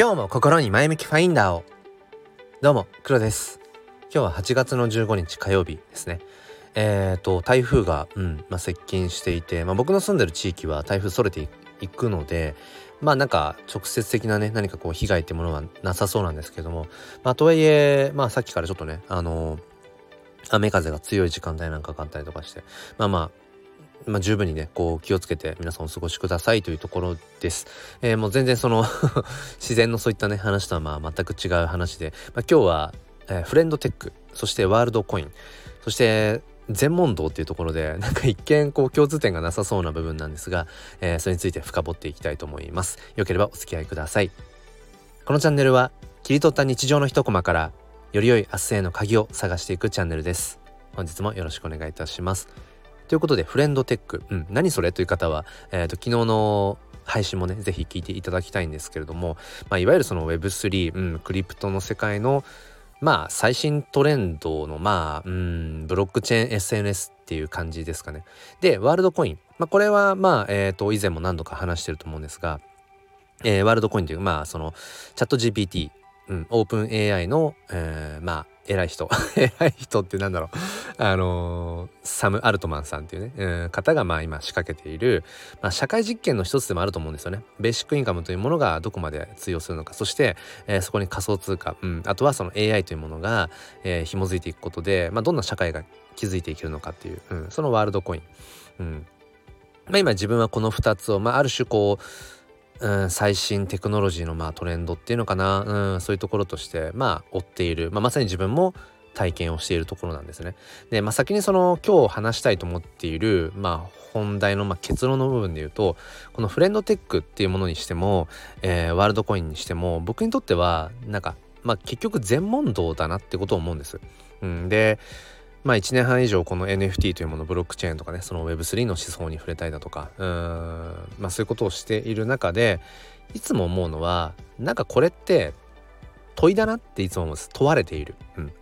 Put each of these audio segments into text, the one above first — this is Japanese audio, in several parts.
今日も心に前向きファインダーを。どうも黒です。今日は8月の15日火曜日ですね。えーと台風が、うんまあ、接近していて、まあ、僕の住んでる地域は台風それていくのでまあなんか直接的なね何かこう被害ってものはなさそうなんですけどもまあとはいえまあさっきからちょっとねあのー、雨風が強い時間帯なんかがあったりとかしてまあまあまあ、十分にねこう気をつけて皆さんお過ごしくださいというところです。えー、もう全然その 自然のそういったね話とはまあ全く違う話で、まあ、今日は、えー、フレンドテックそしてワールドコインそして全問答っていうところでなんか一見こう共通点がなさそうな部分なんですが、えー、それについて深掘っていきたいと思います。よければお付き合いください。このチャンネルは切り取った日常の一コマからより良い明日への鍵を探していくチャンネルです。本日もよろしくお願いいたします。ということで、フレンドテック。うん、何それという方は、えっ、ー、と、昨日の配信もね、ぜひ聞いていただきたいんですけれども、まあ、いわゆるその Web3、うん、クリプトの世界の、まあ、最新トレンドの、まあ、うん、ブロックチェーン SNS っていう感じですかね。で、ワールドコイン。まあ、これは、まあ、えっ、ー、と、以前も何度か話してると思うんですが、えー、ワールドコインという、まあ、その、チャット GPT、うん、オープン AI の、えー、まあ、偉い人 偉い人ってなんだろうあのー、サム・アルトマンさんっていうね、うん、方がまあ今仕掛けている、まあ、社会実験の一つでもあると思うんですよね。ベーシックインカムというものがどこまで通用するのかそして、えー、そこに仮想通貨、うん、あとはその AI というものが、えー、紐づいていくことで、まあ、どんな社会が築いていけるのかっていう、うん、そのワールドコイン。うんまあ、今自分はこの2つを、まあ、ある種こううん、最新テクノロジーのまあトレンドっていうのかな、うん、そういうところとしてまあ追っている、まあ、まさに自分も体験をしているところなんですね。で、まあ、先にその今日話したいと思っている、まあ、本題のまあ結論の部分で言うとこのフレンドテックっていうものにしても、えー、ワールドコインにしても僕にとってはなんか、まあ、結局全問答だなってことを思うんです。うん、でまあ1年半以上この NFT というものブロックチェーンとかねその Web3 の思想に触れたりだとかうんまあそういうことをしている中でいつも思うのはなんかこれって問いだなっていつも思うんです。問われている。うん。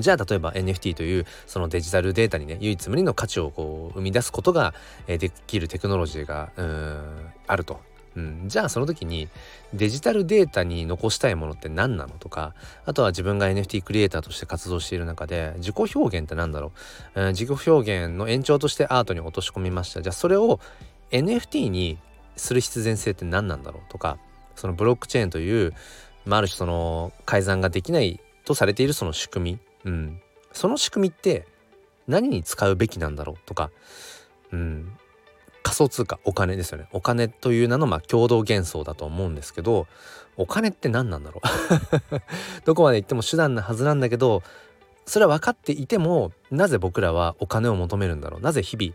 じゃあ例えば NFT というそのデジタルデータにね唯一無二の価値をこう生み出すことができるテクノロジーがうんあると。うん、じゃあその時にデジタルデータに残したいものって何なのとかあとは自分が NFT クリエイターとして活動している中で自己表現って何だろう、うん、自己表現の延長としてアートに落とし込みました。じゃあそれを NFT にする必然性って何なんだろうとかそのブロックチェーンという、まあ、ある種その改ざんができないとされているその仕組み、うん、その仕組みって何に使うべきなんだろうとか、うん、仮想通貨お金ですよね。お金という名のまあ共同幻想だと思うんですけどお金って何なんだろう？どこまで行っても手段なはずなんだけどそれは分かっていてもなぜ僕らはお金を求めるんだろう？なぜ日々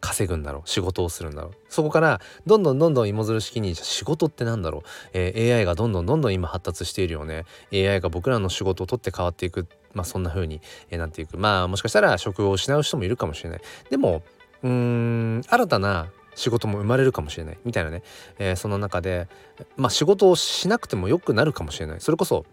稼ぐんだろう？仕事をするんだろう？そこからどんどんどんどん芋づる式に仕事ってなんだろう、えー、AI がどんどんどんどん今発達しているよね。AI が僕らの仕事を取って変わっていく。まあそんな風に、えー、なっていくまあもしかしたら職を失う人もいるかもしれない。でもうーん新たな仕事も生まれるかもしれないみたいなね、えー、その中でまあ仕事をしなくてもよくなるかもしれない。それこそ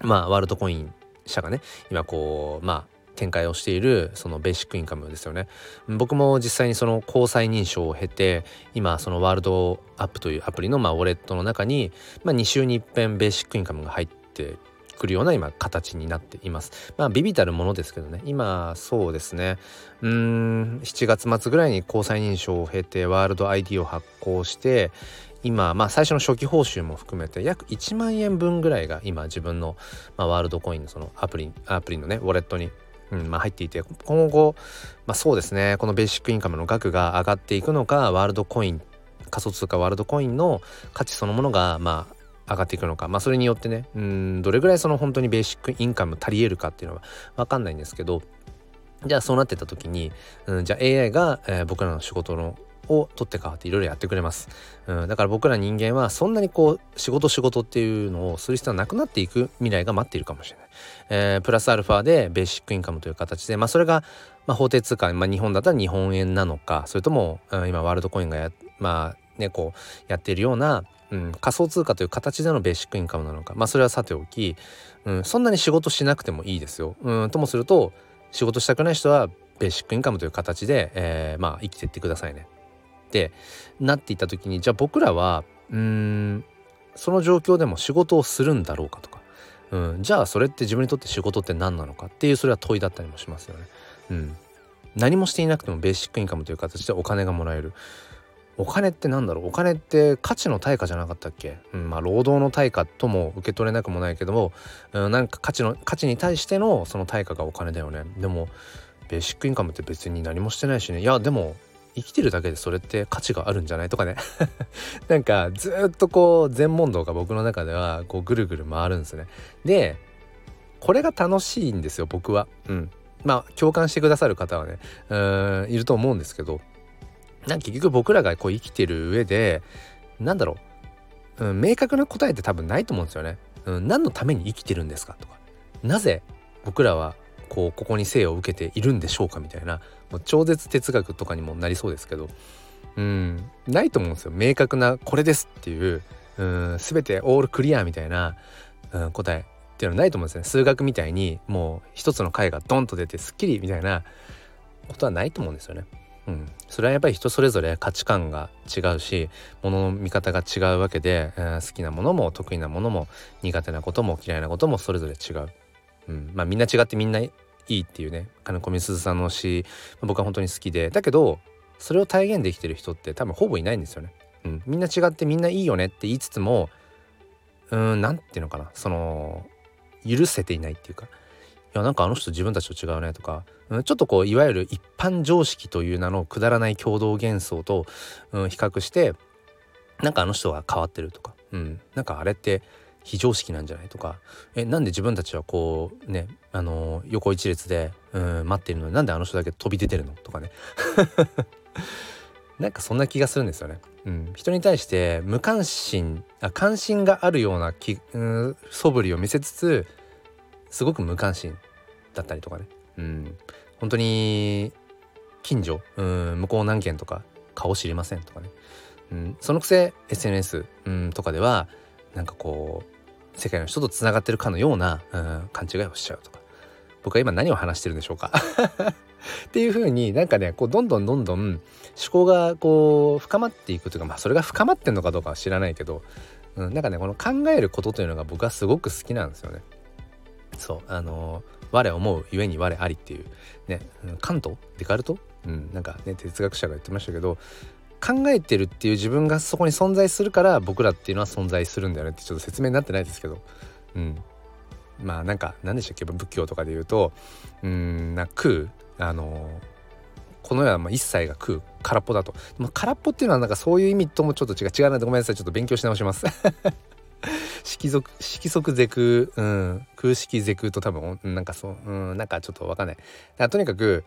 まあワールドコイン社がね今こうまあ展開をしているそのベーシックインカムですよね。僕も実際にその交際認証を経て今そのワールドアップというアプリのまあウォレットの中に、まあ、2週に一遍ベーシックインカムが入ってくるような今形になっています。まあビビたるものですけどね。今そうですね。うん7月末ぐらいに交際認証を経てワールド ID を発行して今まあ最初の初期報酬も含めて約1万円分ぐらいが今自分の、まあ、ワールドコインのそのアプリアプリのねウォレットにうんまあ、入っていて今後、まあ、そうですね。このベーシックインカムの額が上がっていくのかワールドコイン仮想通貨ワールドコインの価値そのものがまあ上がっていくのか、まあ、それによってねうんどれぐらいその本当にベーシックインカム足りえるかっていうのは分かんないんですけどじゃあそうなってた時に、うん、じゃあ AI が、えー、僕らの仕事のを取って代わっていろやってくれます、うん、だから僕ら人間はそんなにこう仕事仕事っていうのをする必要はなくなっていく未来が待っているかもしれない、えー、プラスアルファでベーシックインカムという形でまあそれが、まあ、法定通貨、まあ、日本だったら日本円なのかそれとも、うん、今ワールドコインがやまあねこうやっているようなうん、仮想通貨という形でのベーシックインカムなのかまあそれはさておき、うん、そんなに仕事しなくてもいいですよ。うん、ともすると仕事したくない人はベーシックインカムという形で、えー、まあ生きていってくださいね。ってなっていった時にじゃあ僕らはうんその状況でも仕事をするんだろうかとか、うん、じゃあそれって自分にとって仕事って何なのかっていうそれは問いだったりもしますよね。うん、何もしていなくてもベーシックインカムという形でお金がもらえる。お金ってなんだろう？お金って価値の対価じゃなかったっけ、うん、まあ労働の対価とも受け取れなくもないけども、うん、なんか価値の価値に対してのその対価がお金だよね。でもベーシックインカムって別に何もしてないしね。いやでも生きてるだけでそれって価値があるんじゃない？とかね。なんかずっとこう全問答が僕の中ではこうぐるぐる回るんですね。でこれが楽しいんですよ僕は。うん。まあ共感してくださる方はねうんいると思うんですけどなんか結局僕らがこう生きてる上でなんだろう、うん、明確な答えって多分ないと思うんですよね、うん、何のために生きてるんですかとか。なぜ僕らはこうここに生を受けているんでしょうかみたいな。もう超絶哲学とかにもなりそうですけど。うんないと思うんですよ。明確なこれですっていううん全てオールクリアみたいな、うん、答えっていうのはないと思うんですね。数学みたいにもう一つの解がドンと出てすっきりみたいなことはないと思うんですよね。うん、それはやっぱり人それぞれ価値観が違うしものの見方が違うわけで、えー、好きなものも得意なものも苦手なことも嫌いなこともそれぞれ違う。うん、まあみんな違ってみんないいっていうね金子みすずさんの詩僕は本当に好きで。だけどそれを体現できてる人って多分ほぼいないんですよね。うん、みんな違ってみんないいよねって言いつつもうん何て言うのかな。その許せていないっていうか。やなんかあの人自分たちと違うねとか、うん、ちょっとこういわゆる一般常識という名のくだらない共同幻想と、うん、比較してなんかあの人は変わってるとか、うん、なんかあれって非常識なんじゃないとかえなんで自分たちはこうねあの横一列でうん待ってるのになんであの人だけ飛び出てるのとかね なんかそんな気がするんですよね。うん、人に対して無関心あ関心があるようなき、うん、素振りを見せつつすごく無関心だったりとかね、うん、本当に近所、うん、向こう何軒とか顔知りませんとかね、うん、そのくせ SNS、うん、とかではなんかこう世界の人とつながってるかのような、うん、勘違いをしちゃうとか。僕は今何を話してるんでしょうか。っていう風になんかねこうどんどんどんどん思考がこう深まっていくというかまあそれが深まってんのかどうかは知らないけど、うん、なんかねこの考えることというのが僕はすごく好きなんですよね。そうあの我思うゆえに我ありっていうねカントデカルト、うん、なんかね哲学者が言ってましたけど考えてるっていう自分がそこに存在するから僕らっていうのは存在するんだよねってちょっと説明になってないですけど。うん。まあなんか何でしたっけ？仏教とかで言うとうんな空あのこの世はまあ一切が空空っぽだと。でも空っぽっていうのはなんかそういう意味ともちょっと違う違うなごめんなさい。ちょっと勉強し直します。色属色即是空、うん、空色是空と多分なんかそう、うん、なんかちょっとわかんない。とにかく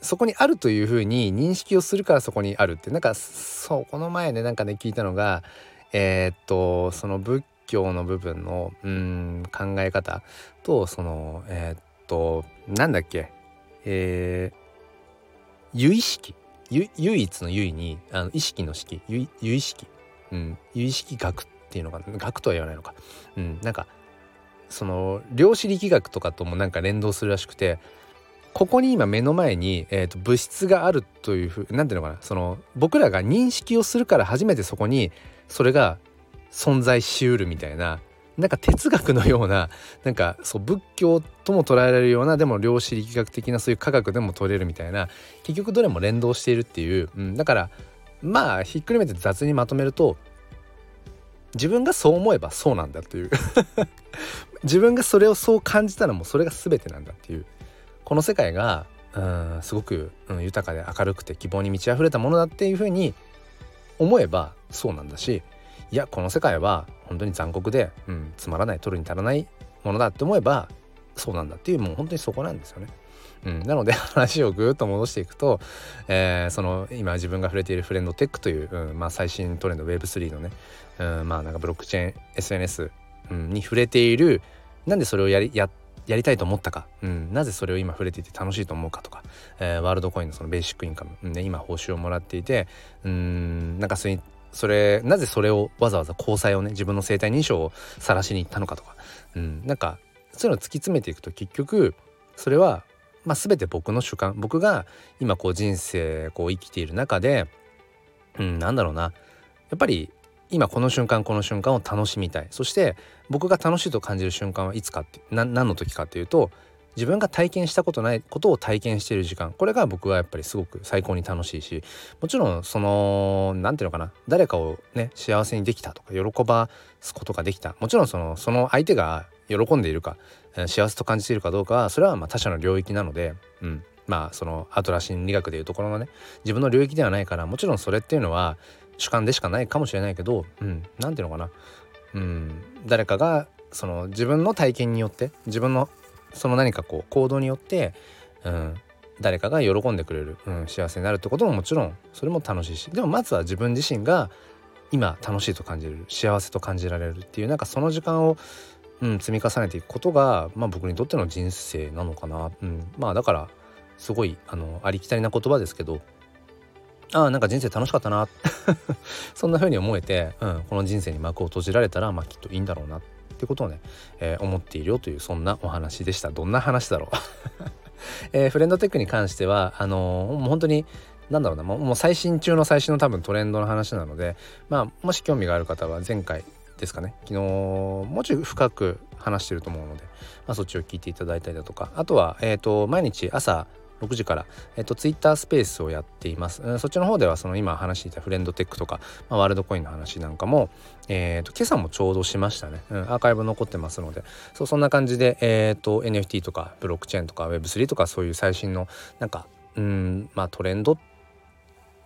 そこにあるというふうに認識をするからそこにあるって。なんかそうこの前ねなんかね聞いたのがえー、っとその仏教の部分のうん考え方とそのえー、っとなんだっけ？えー、由意識。唯一の唯にあの意識の式。由意識。うん。由意識学っていうのかな？学とは言わないのか。うん。なんかその量子力学とかともなんか連動するらしくてここに今目の前に、えーと、物質があるというふうなんていうのかな？その僕らが認識をするから初めてそこにそれが存在しうるみたいななんか哲学のようななんかそう仏教とも捉えられるようなでも量子力学的なそういう科学でも取れるみたいな結局どれも連動しているっていう、うん、だからまあひっくるめて雑にまとめると自分がそう思えばそうなんだという 自分がそれをそう感じたらもうそれが全てなんだっていうこの世界がうんすごく、うん、豊かで明るくて希望に満ち溢れたものだっていうふうに思えばそうなんだしいやこの世界は本当に残酷で、うん、つまらない取るに足らないものだって思えばそうなんだっていうもう本当にそこなんですよね。うん、なので 話をぐっと戻していくと、えー、その今自分が触れているフレンドテックという、うんまあ、最新トレンド Web3 のね、うん、まあなんかブロックチェーン SNS、うん、に触れているなんでそれをやりややりたいと思ったか、うん、なぜそれを今触れていて楽しいと思うかとか、えー、ワールドコインのそのベーシックインカム、うんね、今報酬をもらっていてうんなんかそれそれなぜそれをわざわざ交際をね自分の生体認証を晒しに行ったのかとか、うん、なんかそういうのを突き詰めていくと結局それは、まあ、全て僕の主観僕が今こう人生こう生きている中で、うん、なんだろうな。やっぱり今この瞬間この瞬間を楽しみたい。そして僕が楽しいと感じる瞬間はいつかって何の時かっていうと自分が体験したことないことを体験している時間。これが僕はやっぱりすごく最高に楽しいしもちろんその何て言うのかな。誰かをね幸せにできたとか喜ばすことができた。もちろんそのその相手が喜んでいるか幸せと感じているかどうかはそれはまあ他者の領域なので、うん、まあそのアトラ心理学でいうところのね自分の領域ではないからもちろんそれっていうのは主観でしかないかもしれないけどうん何ていうのかな。うん誰かがその自分の体験によって自分のその何かこう行動によって、うん、誰かが喜んでくれる、うん、幸せになるってことももちろんそれも楽しいしでもまずは自分自身が今楽しいと感じる幸せと感じられるっていうなんかその時間を、うん、積み重ねていくことが、まあ、僕にとっての人生なのかな、うん、まあだからすごいあのありきたりな言葉ですけどああなんか人生楽しかったな。そんな風に思えて、うん、この人生に幕を閉じられたら、まあ、きっといいんだろうな。ってことをね、えー、思っているよというそんなお話でした。どんな話だろう。えー、フレンドテックに関してはあのー、もう本当になんだろうなもう最新中の最新の多分トレンドの話なのでまあもし興味がある方は前回ですかね。昨日もうちょい深く話してると思うので、まあ、そっちを聞いていただいたりだとか。あとは、えーと毎日朝6時から、えっと、ツイッタースペースをやっています。そっちの方ではその今話していたフレンドテックとか、まあ、ワールドコインの話なんかも、えーと、今朝もちょうどしましたね、うん、アーカイブ残ってますので。そうそんな感じで、えーと、NFT とかブロックチェーンとか Web3 とかそういう最新のなんかうんまあトレンドって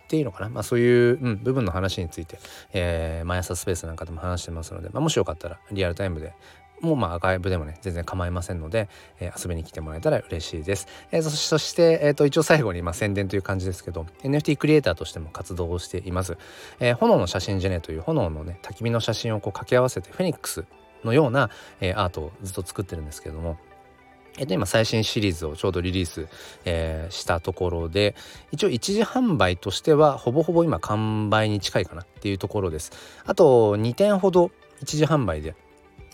ていうのかな、まあ、そういう、うん、部分の話について、えー、毎朝スペースなんかでも話してますので、まあ、もしよかったらリアルタイムでもうまあアーカイブでもね全然構いませんので、えー、遊びに来てもらえたら嬉しいです。えー、そして、えー、と一応最後にまあ宣伝という感じですけど NFT クリエイターとしても活動をしています。えー、炎の写真ジェネという炎のね焚き火の写真をこう掛け合わせてフェニックスのような、えー、アートをずっと作ってるんですけれどもえっと、今最新シリーズをちょうどリリース、えー、したところで一応一時販売としてはほぼほぼ今完売に近いかなっていうところです。あと2点ほど一時販売で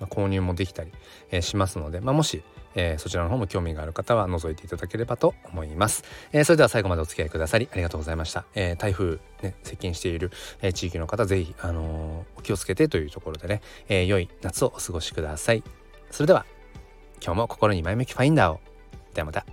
購入もできたり、えー、しますので、まあ、もし、えー、そちらの方も興味がある方は覗いていただければと思います、え、それでは最後までお付き合いくださりありがとうございました、え台風ね接近している、え地域の方ぜひあのお気をつけてというところでね、え良い夏をお過ごしください。それでは。今日も心に前向きファインダーを。ではまた。